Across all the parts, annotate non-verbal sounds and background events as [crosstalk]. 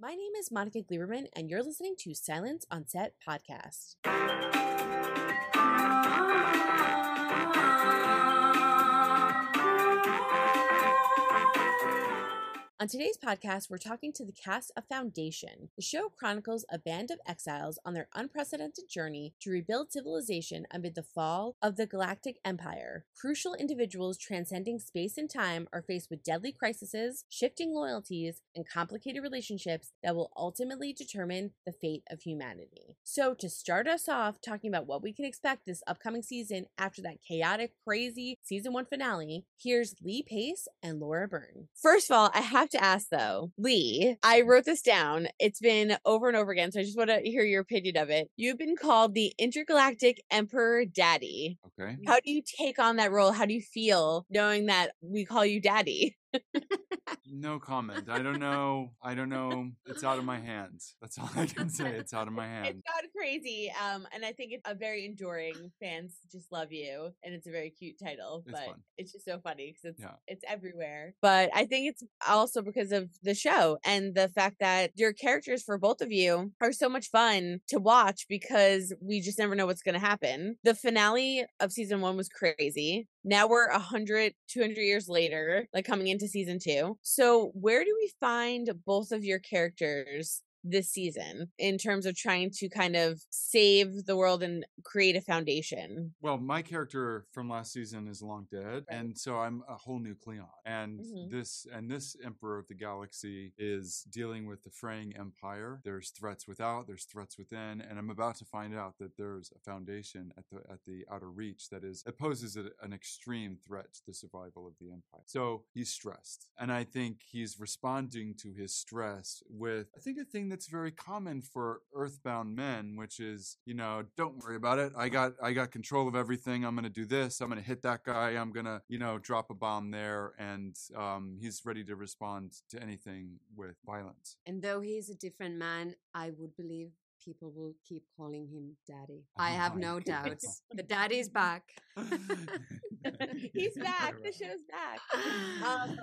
My name is Monica Gleberman, and you're listening to Silence on Set podcast. On today's podcast, we're talking to the cast of Foundation. The show chronicles a band of exiles on their unprecedented journey to rebuild civilization amid the fall of the Galactic Empire. Crucial individuals transcending space and time are faced with deadly crises, shifting loyalties, and complicated relationships that will ultimately determine the fate of humanity. So, to start us off talking about what we can expect this upcoming season after that chaotic, crazy season one finale, here's Lee Pace and Laura Birn. First of all, I have to ask though, Lee, I wrote this down. It's been over and over again, so I just want to hear your opinion of it. You've been called the intergalactic emperor daddy. Okay. How do you take on that role? How do you feel knowing that we call you daddy? [laughs] No comment. I don't know. I don't know. It's out of my hands. That's all I can say. It's out of my hands. It's crazy. Um, and I think it's a very enduring. Fans just love you, and it's a very cute title. It's but fun. it's just so funny because it's Yeah. it's everywhere. But I think it's also because of the show and the fact that your characters for both of you are so much fun to watch because we just never know what's going to happen. The finale of season one was crazy. Now we're 100, 200 years later, like coming into season two. So, where do we find both of your characters this season in terms of trying to kind of save the world and create a foundation? Well, my character from last season is long dead, Right. and so I'm a whole new Cleon. And Mhm. this and this Emperor of the Galaxy is dealing with the fraying empire. There's threats without, there's threats within, and I'm about to find out that there's a foundation at the at the outer reach that is it poses a, an extreme threat to the survival of the empire. So he's stressed, and I think he's responding to his stress with I think a thing that's very common for earthbound men, which is you know don't worry about it. I got I got control of everything. I'm gonna do this. I'm gonna hit that guy. I'm gonna you know drop a bomb there, and um, he's ready to respond to anything with violence. And though he's a different man, I would believe people will keep calling him daddy. Oh [laughs] I have no God. doubts. The daddy's back. [laughs] [laughs] He's back. The show's back. Um,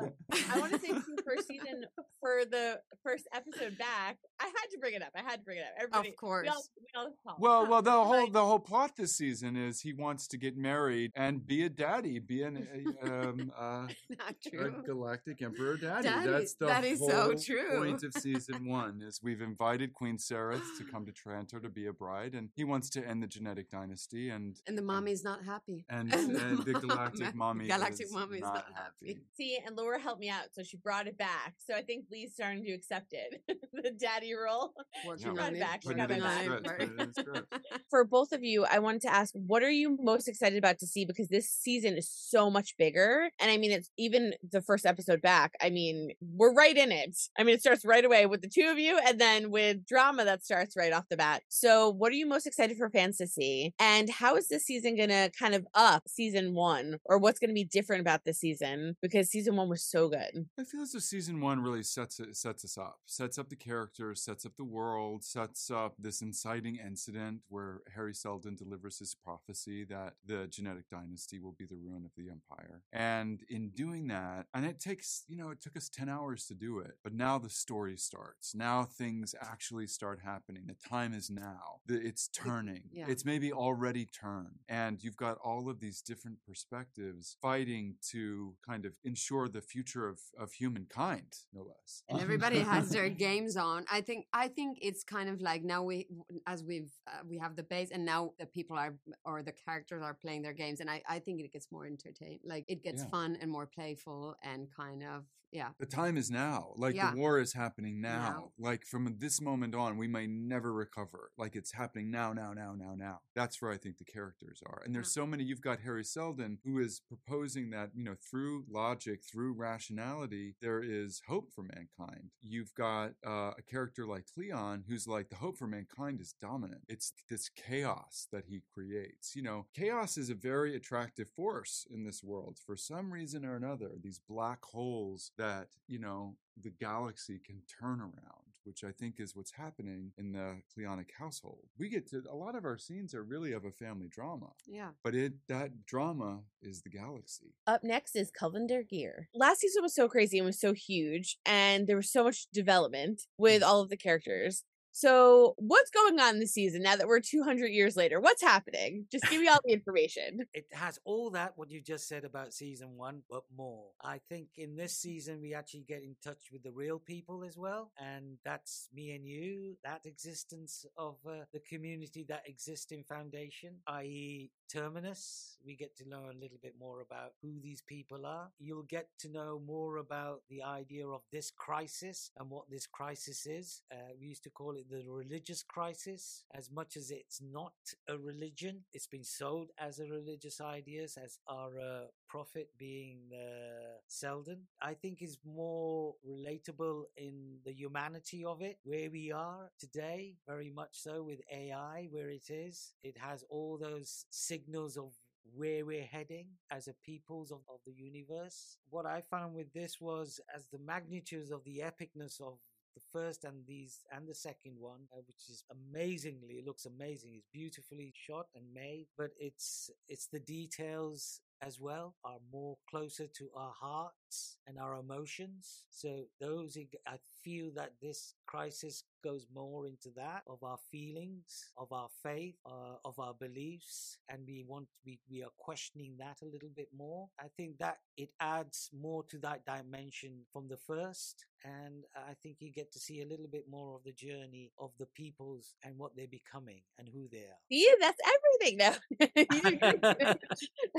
I want to say too, first season for the first episode back. I had to bring it up. I had to bring it up. Everybody, of course. We all, we all talk. Well, well, the whole the whole plot this season is he wants to get married and be a daddy, be an um, uh, [laughs] Not a true. galactic emperor daddy. Daddy, That's the that is whole so true. point of season [laughs] one. Is we've invited Queen Sareth to come to [gasps] Trantor to be a bride, and he wants to end the genetic dynasty, and And the mommy's not happy. and, [laughs] and the galactic mommy, Galactic is mommy is not, not happy. happy. See, and Laura helped me out, so she brought it back. So I think Lee's starting to accept it, the daddy role. Working brought on it it. back, she got it it back. script, Right. put it in [laughs] script. For both of you, I wanted to ask, what are you most excited about to see? Because this season is so much bigger, and I mean, it's even the first episode back. I mean, we're right in it. I mean, it starts right away with the two of you, and then with drama that starts right off the bat. So, what are you most excited for fans to see? And how is this season going to kind of up season one, or what's going to be different about this season? Because season one was so good. I feel as though season one really sets it, sets us up, sets up the characters, sets up the world, sets up this inciting incident where Hari Seldon delivers his prophecy that the genetic dynasty will be the ruin of the empire. And in doing that, and it takes, you know, it took us 10 hours to do it, but now the story starts. Now things actually start happening. The time is now. The, it's turning. yeah. It's maybe already turned. And you've got all of these different perspectives fighting to kind of ensure the future of, of humankind, no less. and everybody has their [laughs] games on i think i think it's kind of like now we as we've uh, we have the base and now the people are or the characters are playing their games and i i think it gets more entertaining like it gets Yeah. fun and more playful and kind of yeah The time is now. Like Yeah. the war is happening now. Now. Like from this moment on, we may never recover. Like it's happening now, now, now, now, now. That's where I think the characters are. And there's so many. You've got Hari Seldon who is proposing that you know through logic, through rationality, there is hope for mankind. You've got uh, a character like Cleon who's like the hope for mankind is dominant. It's this chaos that he creates. You know, chaos is a very attractive force in this world for some reason or another. These black holes that, you know, the galaxy can turn around which I think is what's happening in the Cleonic household. We get to a lot of our scenes are really of a family drama, Yeah. but it that drama is the galaxy. Up next is Kulvinder Ghir. last season was so crazy and was so huge and there was so much development with mm. all of the characters so what's going on this season now that we're 200 years later what's happening just give me all the information [laughs] It has all that what you just said about season one, but more. I think in this season we actually get in touch with the real people as well, and that's me and you. That existence of uh, the community that exists in Foundation, i.e., Terminus. We get to know a little bit more about who these people are. You'll get to know more about the idea of this crisis and what this crisis is. Uh, we used to call it the religious crisis, as much as it's not a religion. It's been sold as a religious ideas, as our uh, prophet being uh, Seldon. I think is more relatable in the humanity of it, where we are today, very much so with AI, where it is. It has all those signals of where we're heading as a peoples of, of the universe. What I found with this was as the magnitudes of the epicness of the first and these and the second one, uh, which is amazingly, it looks amazing. It's beautifully shot and made, but it's it's the details as well are more closer to our hearts and our emotions. So those I feel that this crisis goes more into that of our feelings, of our faith, uh, of our beliefs, and we want we we are questioning that a little bit more. I think that it adds more to that dimension from the first, and I think you get to see a little bit more of the journey of the peoples and what they're becoming and who they are. yeah that's everything now [laughs] You did great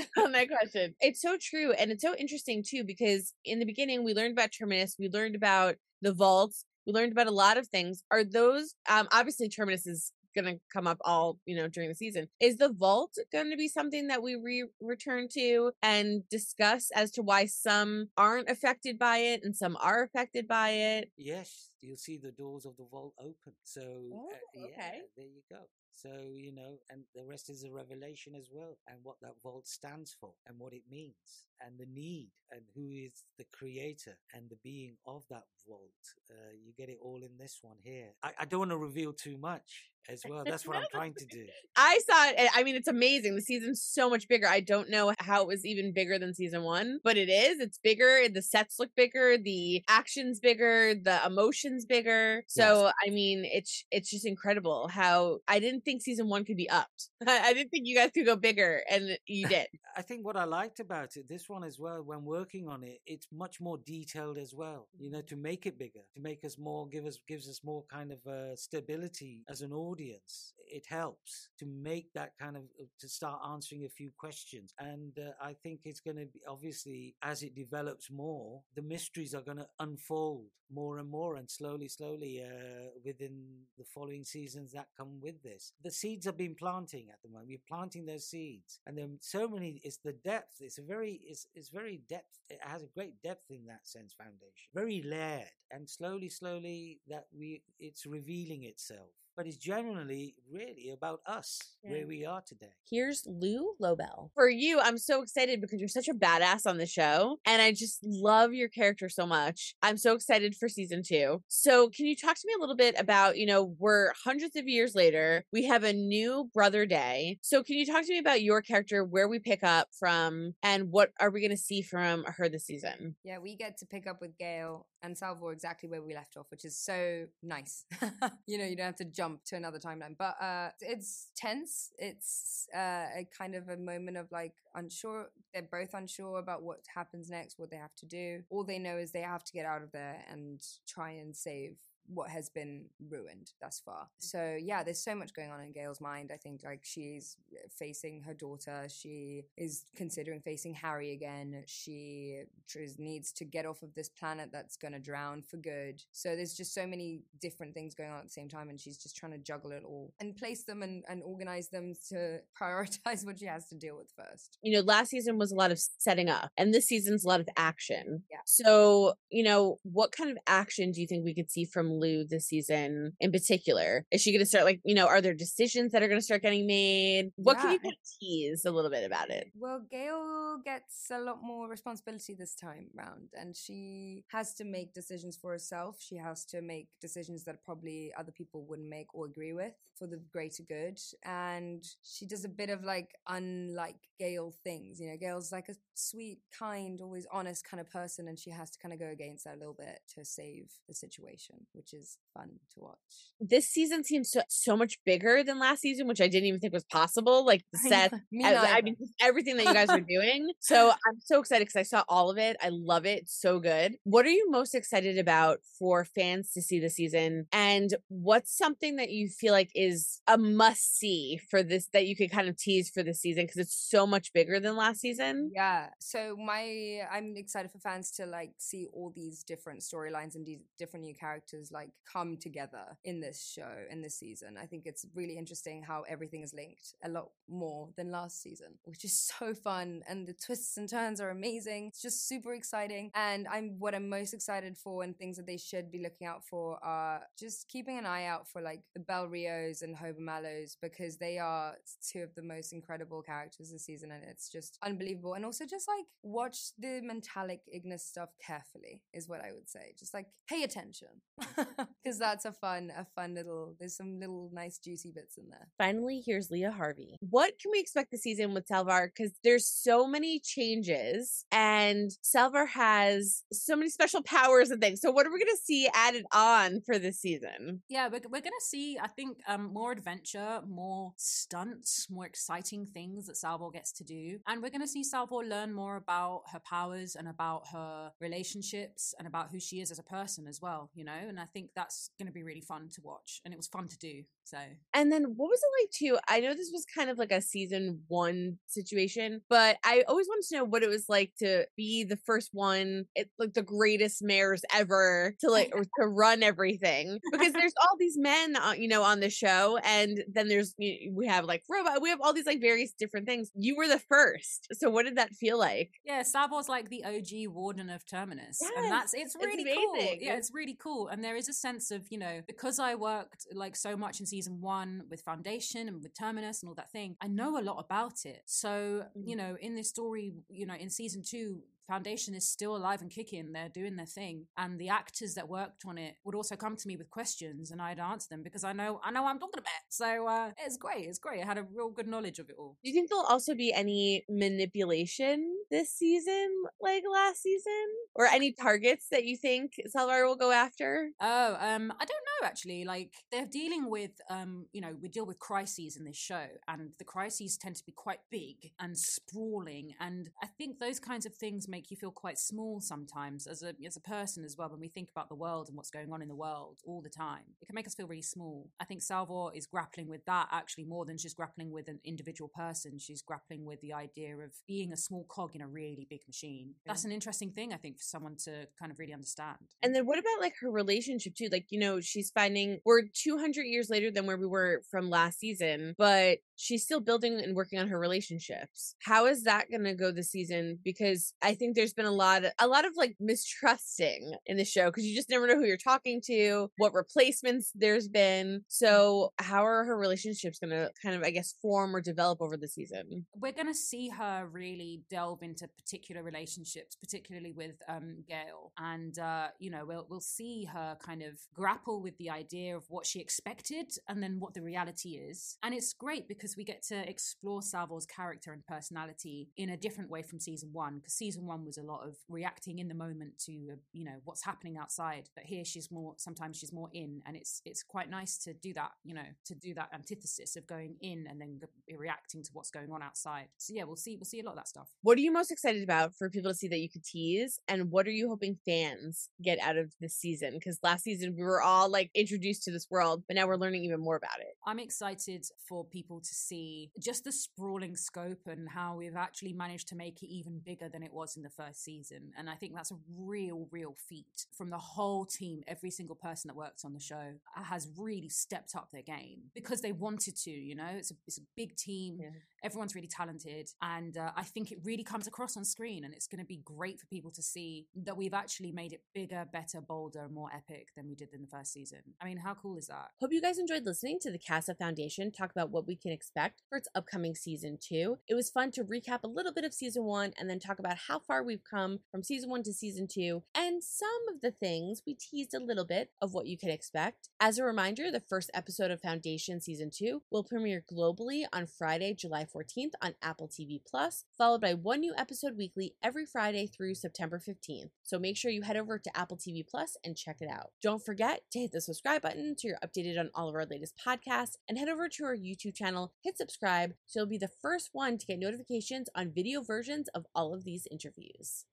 [laughs] on that question it's so true and it's so interesting too because in the beginning we learned about terminus we learned about the vaults we learned about a lot of things are those um obviously terminus is going to come up all you know during the season is the vault going to be something that we re- return to and discuss as to why some aren't affected by it and some are affected by it Yes, you'll see the doors of the vault open. So, Oh, uh, yeah, okay. there you go. So, you know, and the rest is a revelation as well, and what that vault stands for, and what it means, and the need, and who is the creator and the being of that vault. Uh, you get it all in this one here. I, I don't want to reveal too much as [laughs] well. That's what I'm trying to do. I saw it. I mean, it's amazing. The season's so much bigger. I don't know how it was even bigger than season one, but it is. It's bigger. The sets look bigger. The action's bigger. The emotions bigger. So, I mean, it's it's just incredible how I didn't think season one could be upped. [laughs] I didn't think you guys could go bigger, and you [laughs] did. I think what I liked about it, this one as well, when working on it, it's much more detailed as well. You know, to make it bigger, to make us more, give us gives us more kind of uh, stability as an audience. It helps to make that kind of uh, to start answering a few questions, and uh, I think it's going to be obviously as it develops more, the mysteries are going to unfold more and more, and slowly, slowly uh, within the following seasons that come with this. The seeds have been planting at the moment. We're planting those seeds, and then so many. It's the depth. It's a very. It's it's very depth. It has a great depth in that sense. Foundation, very layered, and slowly, slowly that we it's revealing itself. But it's generally really about us, Yeah. where we are today. Here's Lou Llobell. For you, I'm so excited because you're such a badass on the show, and I just love your character so much. I'm so excited for season two. So, can you talk to me a little bit about, you know, we're hundreds of years later, we have a new brother day. So, can you talk to me about your character, where we pick up from, and what are we going to see from her this season? Yeah, we get to pick up with Gaal and Salvor exactly where we left off, which is so nice. [laughs] you know, you don't have to jump to another timeline, but uh, it's tense. It's uh, a kind of a moment of like unsure. They're both unsure about what happens next, what they have to do. All they know is they have to get out of there and try and save what has been ruined thus far. Mm. So yeah, there's so much going on in Gaal's mind. I think like she's uh, facing her daughter. She is considering facing Hari again. She needs to get off of this planet that's going to drown for good. So there's just so many different things going on at the same time, and she's just trying to juggle it all and place them and, and organize them to [laughs] prioritize what she has to deal with first. you know, last season was a lot of setting up, and this season's a lot of action. Yeah. So, you know, what kind of action do you think we could see from Lou this season in particular? Is she going to start like, you know, are there decisions that are going to start getting made? What can you kind of tease a little bit about it? Well, Gaal gets a lot more responsibility this time round, and she has to make decisions for herself. She has to make decisions that probably other people wouldn't make or agree with for the greater good. And she does a bit of like unlike Gaal things. You know, Gaal's like a sweet, kind, always honest kind of person, and she has to kind of go against that a little bit to save the situation, which is fun to watch. This season seems so, so much bigger than last season, which I didn't even think was possible. Like the I set, me I, I mean, just everything that you guys are doing. [laughs] So I'm so excited because I saw all of it. I love it. It's so good. What are you most excited about for fans to see this season? And what's something that you feel like is a must see for this that you could kind of tease for this season because it's so much bigger than last season? Yeah. So my I'm excited for fans to like see all these different storylines and these different new characters like come together in this show in this season. I think it's really interesting how everything is linked a lot more than last season, which is so fun and the twists and turns are amazing. It's just super exciting and I'm what I'm most excited for and things that they should be looking out for are just keeping an eye out for like the Bel Riose and Hober Mallows because they are two of the most incredible characters this season and it's just unbelievable. And also just like watch the Mentalic Ignis stuff carefully is what I would say. Just like pay attention [laughs] [laughs] because that's a fun, a fun little. There's some little nice juicy bits in there. Finally, here's Leah Harvey. What can we expect this season with Salvor? Because there's so many changes, and Salvor has so many special powers and things. So, what are we going to see added on for this season? Yeah, we're, we're going to see, I think, um, more adventure, more stunts, more exciting things that Salvor gets to do. And we're going to see Salvor learn more about her powers and about her relationships and about who she is as a person as well, you know? And I think that's going to be really fun to watch. And it was fun to do. So, And then, what was it like too? I know this was kind of like a season one situation, but I always wanted to know what it was like to be the first one, it, like the greatest mayors ever to like or to run everything. Because there's all these men, you know, on the show, and then there's we have like robot, we have all these like various different things. You were the first, so what did that feel like? yeah, Salvor's like the OG warden of Terminus. Yes, and that's, it's it's really cool. Yeah, it's really cool. And there is a sense of, you know, because I worked like so much in season one with Foundation and with Terminus and all that thing, I know a lot about it. So, you Mhm. know, in this story, you know, in season two, Foundation is still alive and kicking. They're doing their thing, and the actors that worked on it would also come to me with questions, and I'd answer them because I know I know what I'm talking about. So uh, it's great. It's great. I had a real good knowledge of it all. Do you think there'll also be any manipulation this season, like last season, or any targets that you think Salvor will go after? Oh, um, I don't know actually. Like they're dealing with, um, you know, we deal with crises in this show, and the crises tend to be quite big and sprawling, and I think those kinds of things make you feel quite small sometimes as a as a person as well. When we think about the world and what's going on in the world all the time, it can make us feel really small. I think Salvor is grappling with that actually more than she's grappling with an individual person. She's grappling with the idea of being a small cog in a really big machine. That's an interesting thing, I think, for someone to kind of really understand. And then what about like her relationship too? Like, you know, she's finding we're 200 years later than where we were from last season, but she's still building and working on her relationships. How is that going to go this season? Because I think there's been a lot of, a lot of like mistrusting in the show because you just never know who you're talking to, what replacements there's been. So, how are her relationships going to kind of I guess form or develop over the season? we're going to see her really delve into particular relationships, particularly with um, Gaal, and uh, you know we'll we'll see her kind of grapple with the idea of what she expected and then what the reality is. And it's great because we get to explore Salvor's character and personality in a different way from season one. Because season one was a lot of reacting in the moment to uh, you know what's happening outside, but here she's more sometimes she's more in, and it's it's quite nice to do that. You know, to do that antithesis of going in and then reacting to what's going on outside. So yeah, we'll see we'll see a lot of that stuff. What are you most excited about for people to see that you could tease? And what are you hoping fans get out of this season? Because last season we were all like introduced to this world, but now we're learning even more about it. I'm excited for people to see just the sprawling scope and how we've actually managed to make it even bigger than it was in the first season. And I think that's a real, real feat from the whole team. Every single person that works on the show has really stepped up their game because they wanted to. You know, it's a it's a big team. Yeah. Everyone's really talented, and uh, I think it really comes across on screen. And it's going to be great for people to see that we've actually made it bigger, better, bolder, more epic than we did in the first season. I mean, how cool is that? Hope you guys enjoyed listening to the Casa Foundation talk about what we can expect for its upcoming season two. It was fun to recap a little bit of season one and then talk about how far we've come from season one to season two and some of the things we teased a little bit of what you can expect. As a reminder, the first episode of Foundation season two will premiere globally on Friday, July 14th on Apple TV Plus, followed by one new episode weekly every Friday through September 15th. So make sure you head over to Apple TV Plus and check it out. Don't forget to hit the subscribe button so you're updated on all of our latest podcasts and head over to our YouTube channel, hit subscribe so you'll be the first one to get notifications on video versions of all of these interviews.